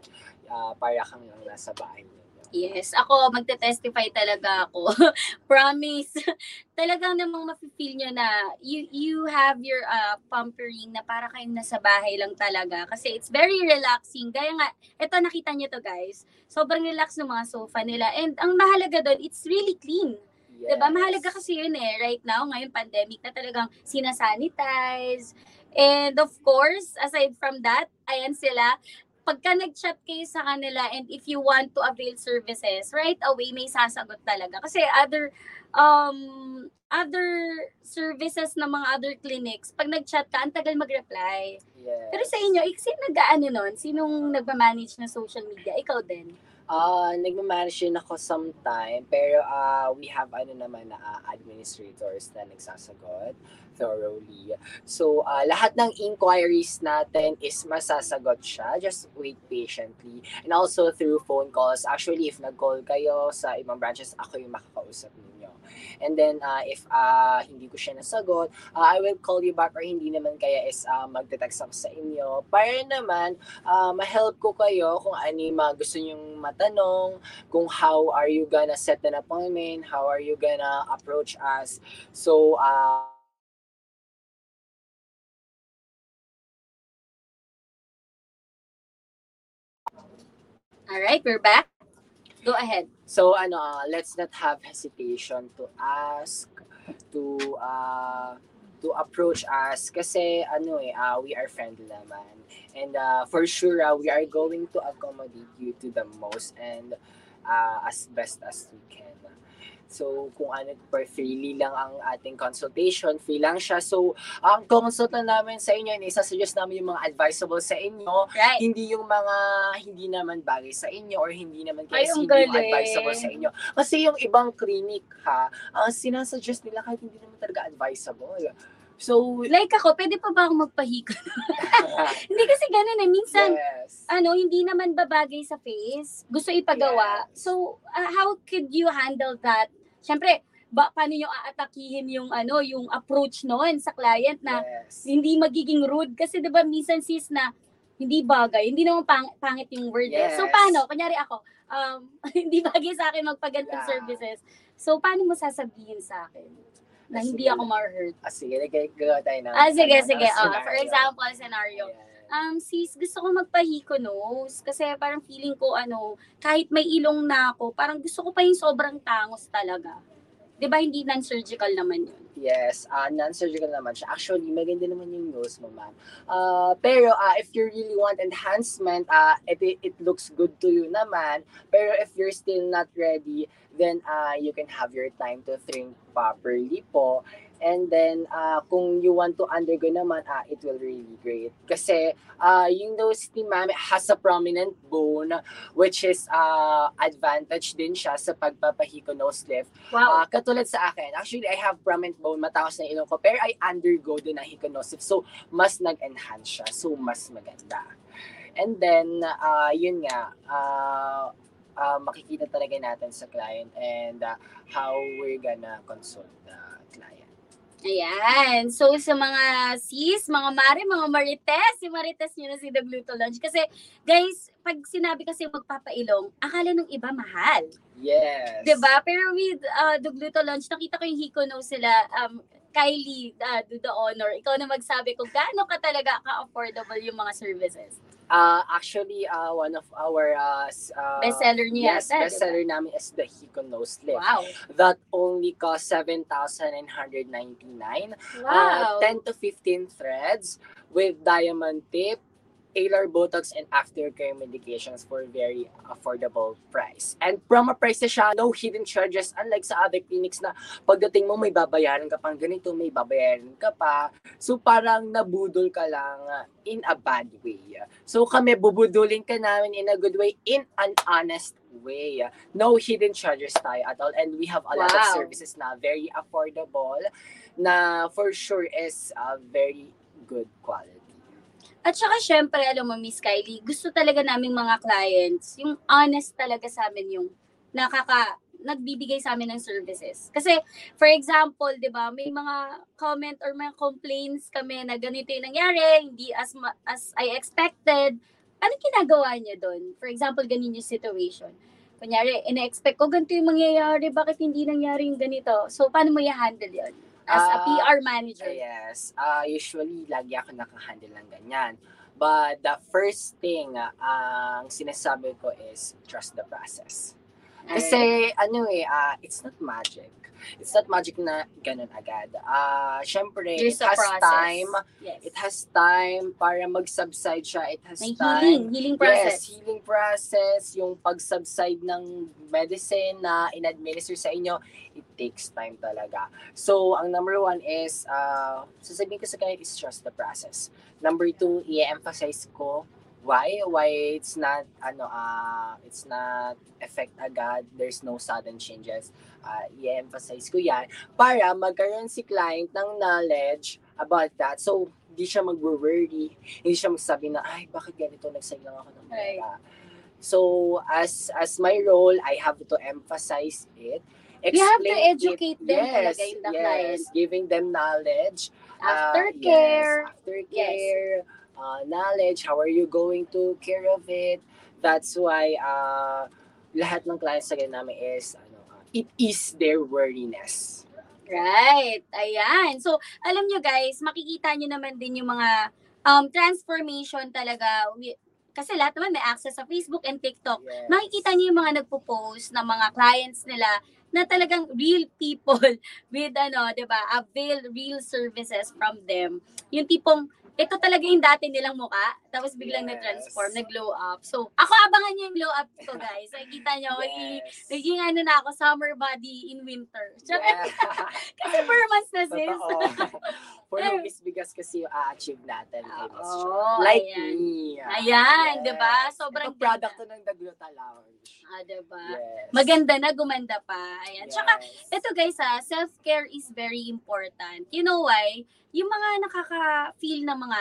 Ah, para kang lang nasa bahay ninyo. Yes, ako magte-testify talaga ako. Promise. Talagang namang mafe-feel nyo na you you have your uh, pampering na para kayong nasa bahay lang talaga kasi it's very relaxing. Gaya nga, eto nakita nyo to guys. Sobrang relax ng mga sofa nila and ang mahalaga doon, it's really clean. Yes. Diba? Mahalaga kasi yun eh. Right now, ngayon pandemic na talagang sinasanitize. And of course, aside from that, ayan sila, pagka nag-chat kayo sa kanila and if you want to avail services, right away may sasagot talaga. Kasi other um other services ng mga other clinics, pag nag-chat ka, ang tagal mag-reply. Yes. Pero sa inyo, ik- sino nag-ano nun? Sinong nagmamanage ng social media? Ikaw din. Ah, nagmamanage din ako sometime, pero ah we have ano naman na ah, administrators na nagsasagot thoroughly. So, ah, lahat ng inquiries natin is masasagot siya. Just wait patiently. And also through phone calls. Actually, if nag-call kayo sa ibang branches, ako yung makakausap ninyo. And then, ah, if ah, hindi ko siya nasagot, ah, I will call you back or hindi naman kaya is ah, magte-text ako sa inyo. Para naman, uh, ma-help ko kayo kung ano yung gusto nyong matanong, kung how are you gonna set an appointment, how are you gonna approach us. So, uh, Alright, we're back. Go ahead. so ano, uh, let's not have hesitation to ask, to uh, to approach us kasi ano eh, uh, we are friendly naman. And uh, for sure, uh, we are going to accommodate you to the most and uh, as best as we can. So, kung ano, per freely lang ang ating consultation, free lang siya. So, ang consult lang namin sa inyo, and isa-suggest namin yung mga advisable sa inyo, Right. hindi yung mga hindi naman bagay sa inyo or hindi naman Ay, kaya hindi yung advisable sa inyo. Kasi yung ibang clinic ha, ang sinasuggest nila kahit hindi naman talaga advisable. So, Like ako, pwede pa ba ako magpahiko? Hindi kasi ganun eh. Minsan, yes. ano, hindi naman babagay sa face. Gusto ipagawa. Yes. So, uh, how could you handle that? Siyempre, ba, paano nyo aatakihin yung ano, yung approach noon sa client na yes. hindi magiging rude kasi 'di ba minsan sis na hindi bagay, hindi naman pang, pangit yung word eh. So Yes. paano? Kunyari ako, um, hindi bagay sa akin magpagantong Yeah. services. So paano mo sasabihin sa akin na Ah, hindi sige. ako ma-hurt? Ah, sige, nagagawa tayo ng... Ah, sige, ano, sige. Oh, for example, scenario. Ayan. Um, sis, gusto ko magpahiko nose kasi parang feeling ko ano, kahit may ilong na ako, parang gusto ko pa yung sobrang tangos talaga. 'Di ba hindi non-surgical naman 'yun? Yes, uh, non-surgical naman siya. Actually, maganda naman yung nose mo, ma'am. Uh, pero uh, if you really want enhancement, uh, it, it looks good to you naman. Pero if you're still not ready, then uh, you can have your time to think properly po. And then, uh, kung you want to undergo naman, uh, it will really great. Kasi uh, yung nose ni ma'am has a prominent bone, which is uh, advantage din siya sa pagpapahiko nose lift. Wow. Ah, katulad sa akin, actually, I have prominent bone, matakas na ilong ko, pero I undergo din ang hikonosif. So, mas nag-enhance siya. So, mas maganda. And then, ah yun nga, ah ah, makikita talaga natin sa client and ah, how we're gonna consult the client. Ayan. So, sa mga sis, mga mare, mga marites, si marites nyo na si The Gluto Lunch. Kasi, guys, pag sinabi kasi magpapailong, akala ng iba mahal. Yes. 'Di ba? Pero with uh, the Gluto Lunch, nakita ko yung Hiko no sila, um, Kylie, uh, do the honor. Ikaw na magsabi kung gaano ka talaga ka-affordable yung mga services. Ah, actually, ah, one of our uh, ah, Bestseller niya Yes, yata, bestseller namin is the Hiko Nose Lift. Wow. That only costs 7,999. Wow. Uh, 10 to 15 threads with diamond tip, Taylor Botox, and aftercare medications for very affordable price. And promo price na siya, no hidden charges unlike sa other clinics na pagdating mo may babayaran ka pang ganito, may babayaran ka pa. So parang nabudol ka lang uh, in a bad way. So kami bubudulin ka namin in a good way, in an honest way. No hidden charges tayo at all. And we have a lot of Wow. services na very affordable na for sure is uh, very good quality. At saka syempre, alam mo, Miss Kylie, gusto talaga naming mga clients, yung honest talaga sa amin yung nakaka nagbibigay sa amin ng services. Kasi, for example, di ba, may mga comment or mga complaints kami na ganito yung nangyari, hindi as ma- as I expected. Ano ginagawa niya doon? For example, ganun yung situation. Kunyari, ina-expect ko ganito yung mangyayari, bakit hindi nangyari yung ganito? So, paano mo i-handle yun? As a Ah, PR manager. Yes. Uh, usually, lagi ako nakahandle ng ganyan. But the first thing uh, ang sinasabi ko is trust the process. Kasi ano eh, ah, it's not magic. It's not magic na ganun agad. Ah, syempre, There's it has process. time. yes. It has time para mag-subside siya. It has May time. healing, healing process. Yes, healing process, yung pag-subside ng medicine na in-administer sa inyo, it takes time talaga. So, ang number one is, uh, sasabihin ko sa client is trust the process. Number two, i-emphasize ko why why it's not ano ah it's not effect agad there's no sudden changes uh, i-emphasize ko yan para magkaroon si client ng knowledge about that so hindi siya mag-worry hindi siya magsabi na ay bakit ganito nagsayang ako ng pera so as as my role I have to emphasize it You have to explain it. educate them yes, talaga in the yes, client. giving them knowledge Ah, Aftercare. yes, aftercare, uh, knowledge, how are you going to care of it? That's why uh, lahat ng clients sa namin is, ano, uh, it is their worriness. Right. Ayan. So, alam nyo guys, makikita nyo naman din yung mga um, transformation talaga. We- Kasi lahat naman may access sa Facebook and TikTok. Yes. Makikita nyo yung mga nagpo-post ng mga clients nila na talagang real people with ano, 'di ba? Avail real services from them. Yung tipong ito talaga yung dati nilang muka, tapos biglang Yes. na-transform, nag-glow up. So, ako abangan nyo yung glow up ko, guys. Nakikita nyo, magiging, Yes. naging ano na ako, summer body in winter. Tsaka, Yeah. Kasi per months na, sis. Totoo. For Luis Bigas kasi yung a-achieve natin. Chua. like ayan. me. Ayan, di ba? Sobrang Ito product to ng Dagluta Lounge. Ah, diba? Yes. Maganda na, gumanda pa. Ayan. Tsaka, Yes. ito guys ha, self-care is very important. You know why? Yung mga nakaka-feel ng mga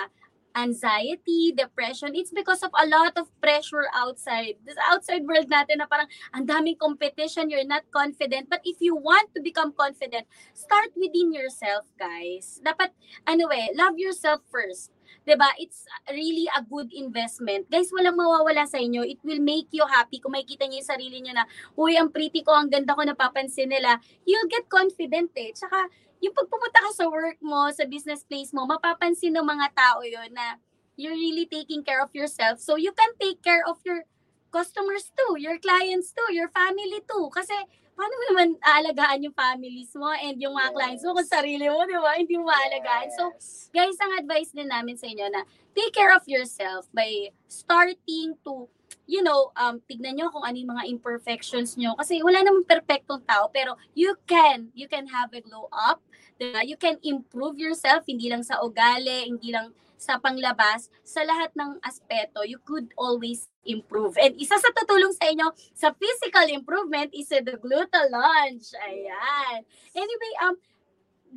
anxiety, depression, it's because of a lot of pressure outside. This outside world natin na parang ang daming competition, you're not confident. But if you want to become confident, start within yourself, guys. Dapat, ano eh, love yourself first. 'Di ba? It's really a good investment. Guys, walang mawawala sa inyo. It will make you happy kung makikita niyo yung sarili niyo na, uy, ang pretty ko, ang ganda ko, napapansin nila. You'll get confident eh. Tsaka, yung pagpumunta ka sa work mo, sa business place mo, mapapansin ng mga tao yon na you're really taking care of yourself. So, you can take care of your customers too, your clients too, your family too. Kasi, paano mo naman aalagaan yung families mo and yung mga Yes. clients mo kung sarili mo, di ba? Hindi mo aalagaan. So, Yes. guys, ang advice din namin sa inyo na take care of yourself by starting to you know, um, tignan nyo kung ano yung mga imperfections nyo. Kasi wala namang perfectong tao, pero you can, you can have a glow up. Diba? You can improve yourself, hindi lang sa ugali, hindi lang sa panglabas, sa lahat ng aspeto, you could always improve. And isa sa tutulong sa inyo sa physical improvement is the Glutalunge. Ayan. Anyway, um,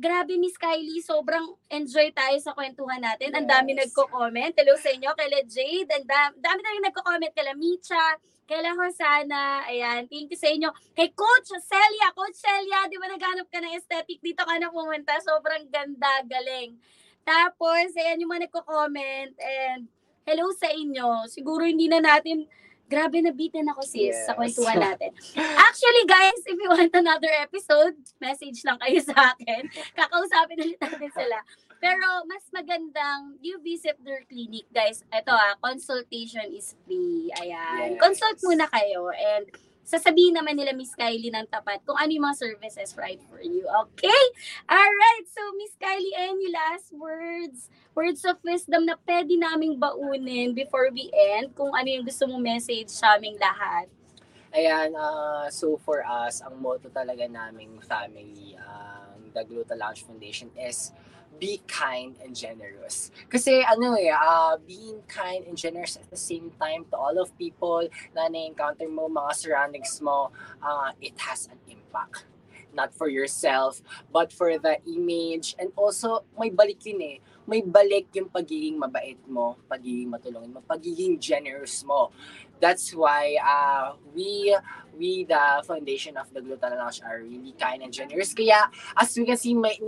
grabe Miss Kylie, sobrang enjoy tayo sa kwentuhan natin. Ang dami nagko-comment. Hello sa inyo, kay Jade. Ang dami, dami na rin nagko-comment. Kay Micha, kay Hosana. Ayan, thank you sa inyo. Kay Coach Celia. Coach Celia, di ba naghanap ka ng aesthetic? Dito ka na pumunta. Sobrang ganda, galing. Tapos, ayan yung mga nagko-comment. And hello sa inyo. Siguro hindi na natin Grabe, nabitin ako sis sa Yes. kwentuhan natin. Actually, guys, if you want another episode, message lang kayo sa akin. Kakausapin ulit natin sila. Pero mas magandang you visit their clinic, guys. Ito ah, consultation is free. Ayan. Yes. Consult muna kayo and sasabihin naman nila Miss Kylie ng tapat kung ano yung mga services right for you. Okay? Alright. So, Miss Kylie, any last words? Words of wisdom na pwede naming baunin before we end kung ano yung gusto mong message sa aming lahat. Ayan, ah, so for us, ang motto talaga naming family, ang the Gluta Lounge Foundation is be kind and generous. Kasi ano eh, ah, being kind and generous at the same time to all of people na na-encounter mo, mga surroundings mo, ah, it has an impact. Not for yourself, but for the image. And also, may balik yun eh. May balik yung pagiging mabait mo, pagiging matulungin mo, pagiging generous mo. That's why uh, we we the foundation of the Gluten Lounge are really kind and generous. Kaya as we can see, may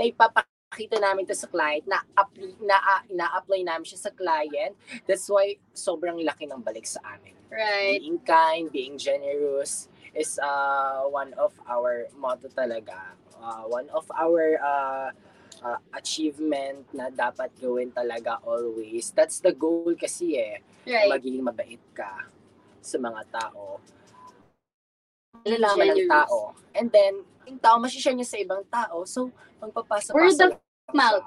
naipapakita namin to sa client na apply, na uh, na-apply namin siya sa client. That's why sobrang laki ng balik sa amin. Right. Being kind, being generous is uh, one of our motto talaga. Uh, one of our uh, uh, achievement na dapat gawin talaga always. That's the goal kasi eh Right. magiging mabait ka sa mga tao. Nalalaman ng tao. And then, tao, masishare niya sa ibang tao. So, magpapasa Word of mouth.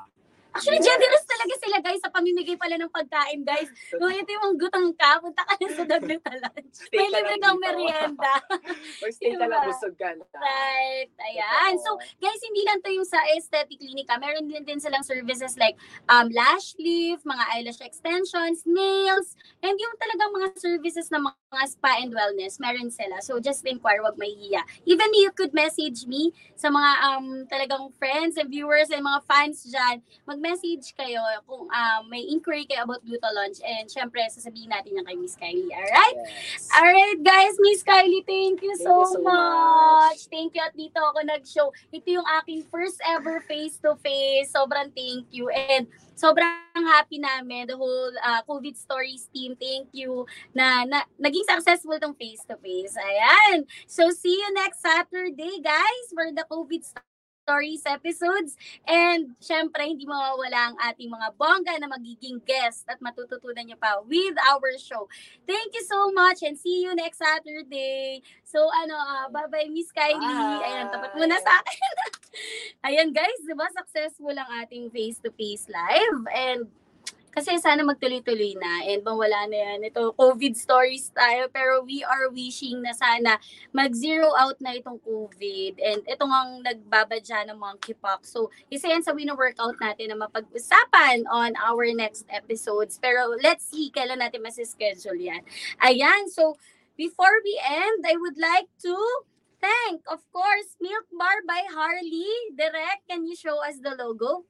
Actually, generous talaga sila guys sa pamimigay pala ng pagkain, guys. Kung ito yung gutang ka, punta ka na sa Dagluta Lunch. May libre kang merienda. Or stay ka lang Diba? busog ka na. right. Ayan. So, guys, hindi lang to yung sa aesthetic clinic. ah. Meron din din silang services like um, lash lift, mga eyelash extensions, nails, and yung talagang mga services na mga spa and wellness, meron sila. So, just inquire, wag mahihiya. Even you could message me sa mga um, talagang friends and viewers and mga fans dyan. Mag-message kayo kung um, may inquiry kayo about Gluta Launch. And syempre, sasabihin natin yan kay Miss Kylie. Alright? Yes. Alright guys, Miss Kylie, thank you Thank so, you so much. much. Thank you at dito ako nag-show. Ito yung aking first ever face-to-face. Sobrang thank you. And sobrang happy namin, the whole uh, COVID Stories team. Thank you na, na naging successful tong face-to-face. Ayan. So see you next Saturday, guys, for the COVID Stories episodes. And syempre, hindi mawawala ang ating mga bongga na magiging guest at matututunan niyo pa with our show. Thank you so much and see you next Saturday. So ano, ah, bye-bye Miss Kylie. Bye. Ayan, tapat muna sa akin. Ayan guys, di ba successful ang ating face-to-face live and kasi sana magtuloy-tuloy na and mawala na yan. Ito, COVID stories tayo pero we are wishing na sana mag-zero out na itong COVID and ito nga nagbabadya ng monkeypox. So, isa yan sa wino-workout natin na mapag-usapan on our next episodes. Pero let's see kailan natin masischedule yan. Ayan, so before we end, I would like to thank, of course, Milk Bar by Harley. Direct, can you show us the logo?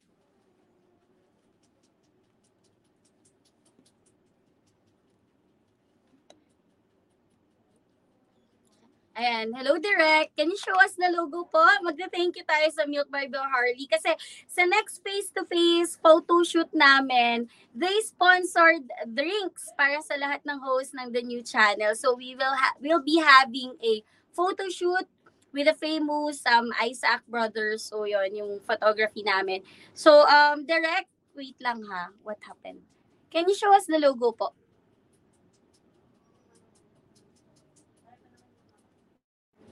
Ayan, hello Direct. Can you show us the logo po? Magda-thank you tayo sa Milk by Harley kasi sa next face-to-face photo shoot namin, they sponsored drinks para sa lahat ng host ng the new channel. So we will ha- we'll be having a photo shoot with the famous um, Isaac brothers. So yon yung photography namin. So um direct, wait lang ha. What happened? Can you show us the logo po?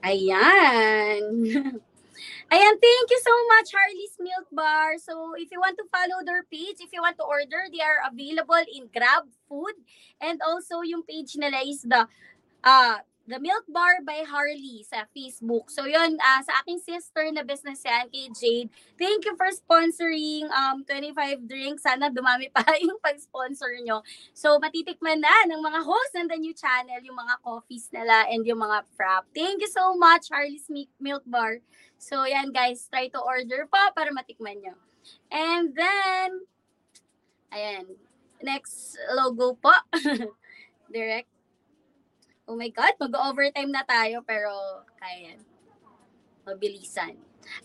Ayan. Ayan, thank you so much, Harley's Milk Bar. So, if you want to follow their page, if you want to order, they are available in Grab Food. And also, yung page nila is the uh, The Milk Bar by Harley sa Facebook. So, yun, ah, sa aking sister na business yan, kay Jade. Thank you for sponsoring um 25 drinks. Sana dumami pa yung pag-sponsor nyo. So, matitikman na ng mga hosts ng The New Channel, yung mga coffees nila and yung mga frap. Thank you so much, Harley's Mi- Milk Bar. So, yan guys, try to order pa para matikman nyo. And then, ayan, next logo po. Direct. Oh my God, mag-overtime na tayo pero kaya yan. Mabilisan.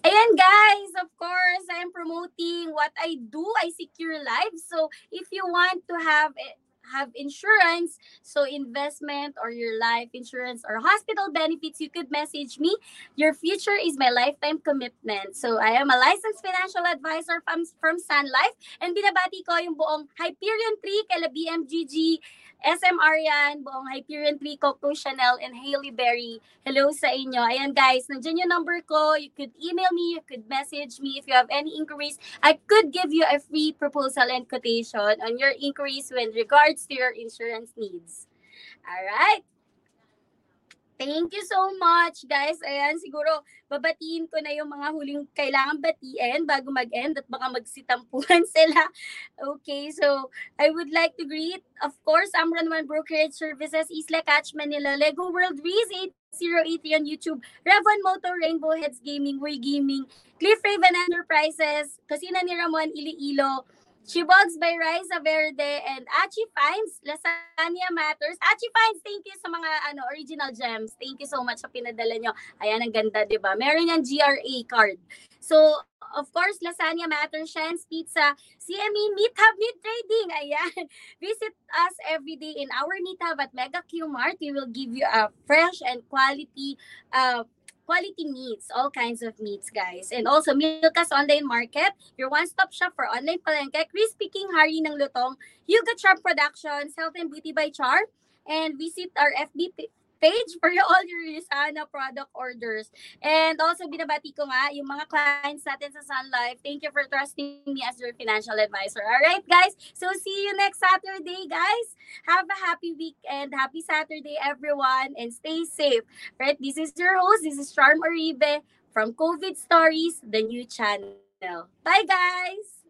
Ayan guys, of course, I am promoting what I do. I secure lives. So if you want to have eh, have insurance, so investment or your life insurance or hospital benefits, you could message me. Your future is my lifetime commitment. So I am a licensed financial advisor from, from Sun Life and binabati ko yung buong Hyperion 3 kala BMGG, SM Arian, buong Hyperion 3, Coco Chanel, and Hailey Berry. Hello sa inyo. Ayan guys, nandiyan yung number ko. You could email me, you could message me if you have any inquiries. I could give you a free proposal and quotation on your inquiries with regards to your insurance needs. Alright? Thank you so much, guys. Ayan, siguro babatiin ko na yung mga huling kailangan batiin bago mag-end at baka magsitampuhan sila. Okay, so I would like to greet, of course, Amran One Brokerage Services, Isla Catch Manila, Lego World Reese 8083 on YouTube, Revon Moto, Rainbow Heads Gaming, Way Gaming, Cliff Raven Enterprises, Kasina ni Ramon Iloilo, Chibogs by Riza Verde, and Achi Finds, Lasagna Matters. Achi Finds, thank you sa mga ano original gems. Thank you so much sa pinadala nyo. Ayan, ang ganda, di ba? Meron yung GRA card. So, of course, Lasagna Matters, Shen's Pizza, CME Meat Hub Meat Trading. Ayan. Visit us every day in our Meat Hub at Mega Q Mart. We will give you a fresh and quality uh, quality meats, all kinds of meats, guys. And also, Milka's Online Market, your one-stop shop for online palengke. Crispy King Hari ng Lutong, Yuga Trap Productions, Health and Beauty by Char, and visit our FB page for all your Risana product orders. And also, binabati ko nga yung mga clients natin sa Sun Life. Thank you for trusting me as your financial advisor. All right, guys? So, see you next Saturday, guys. Have a happy week and happy Saturday, everyone. And stay safe. Right? This is your host. This is Charm Oribe from COVID Stories, the new channel. Bye, guys!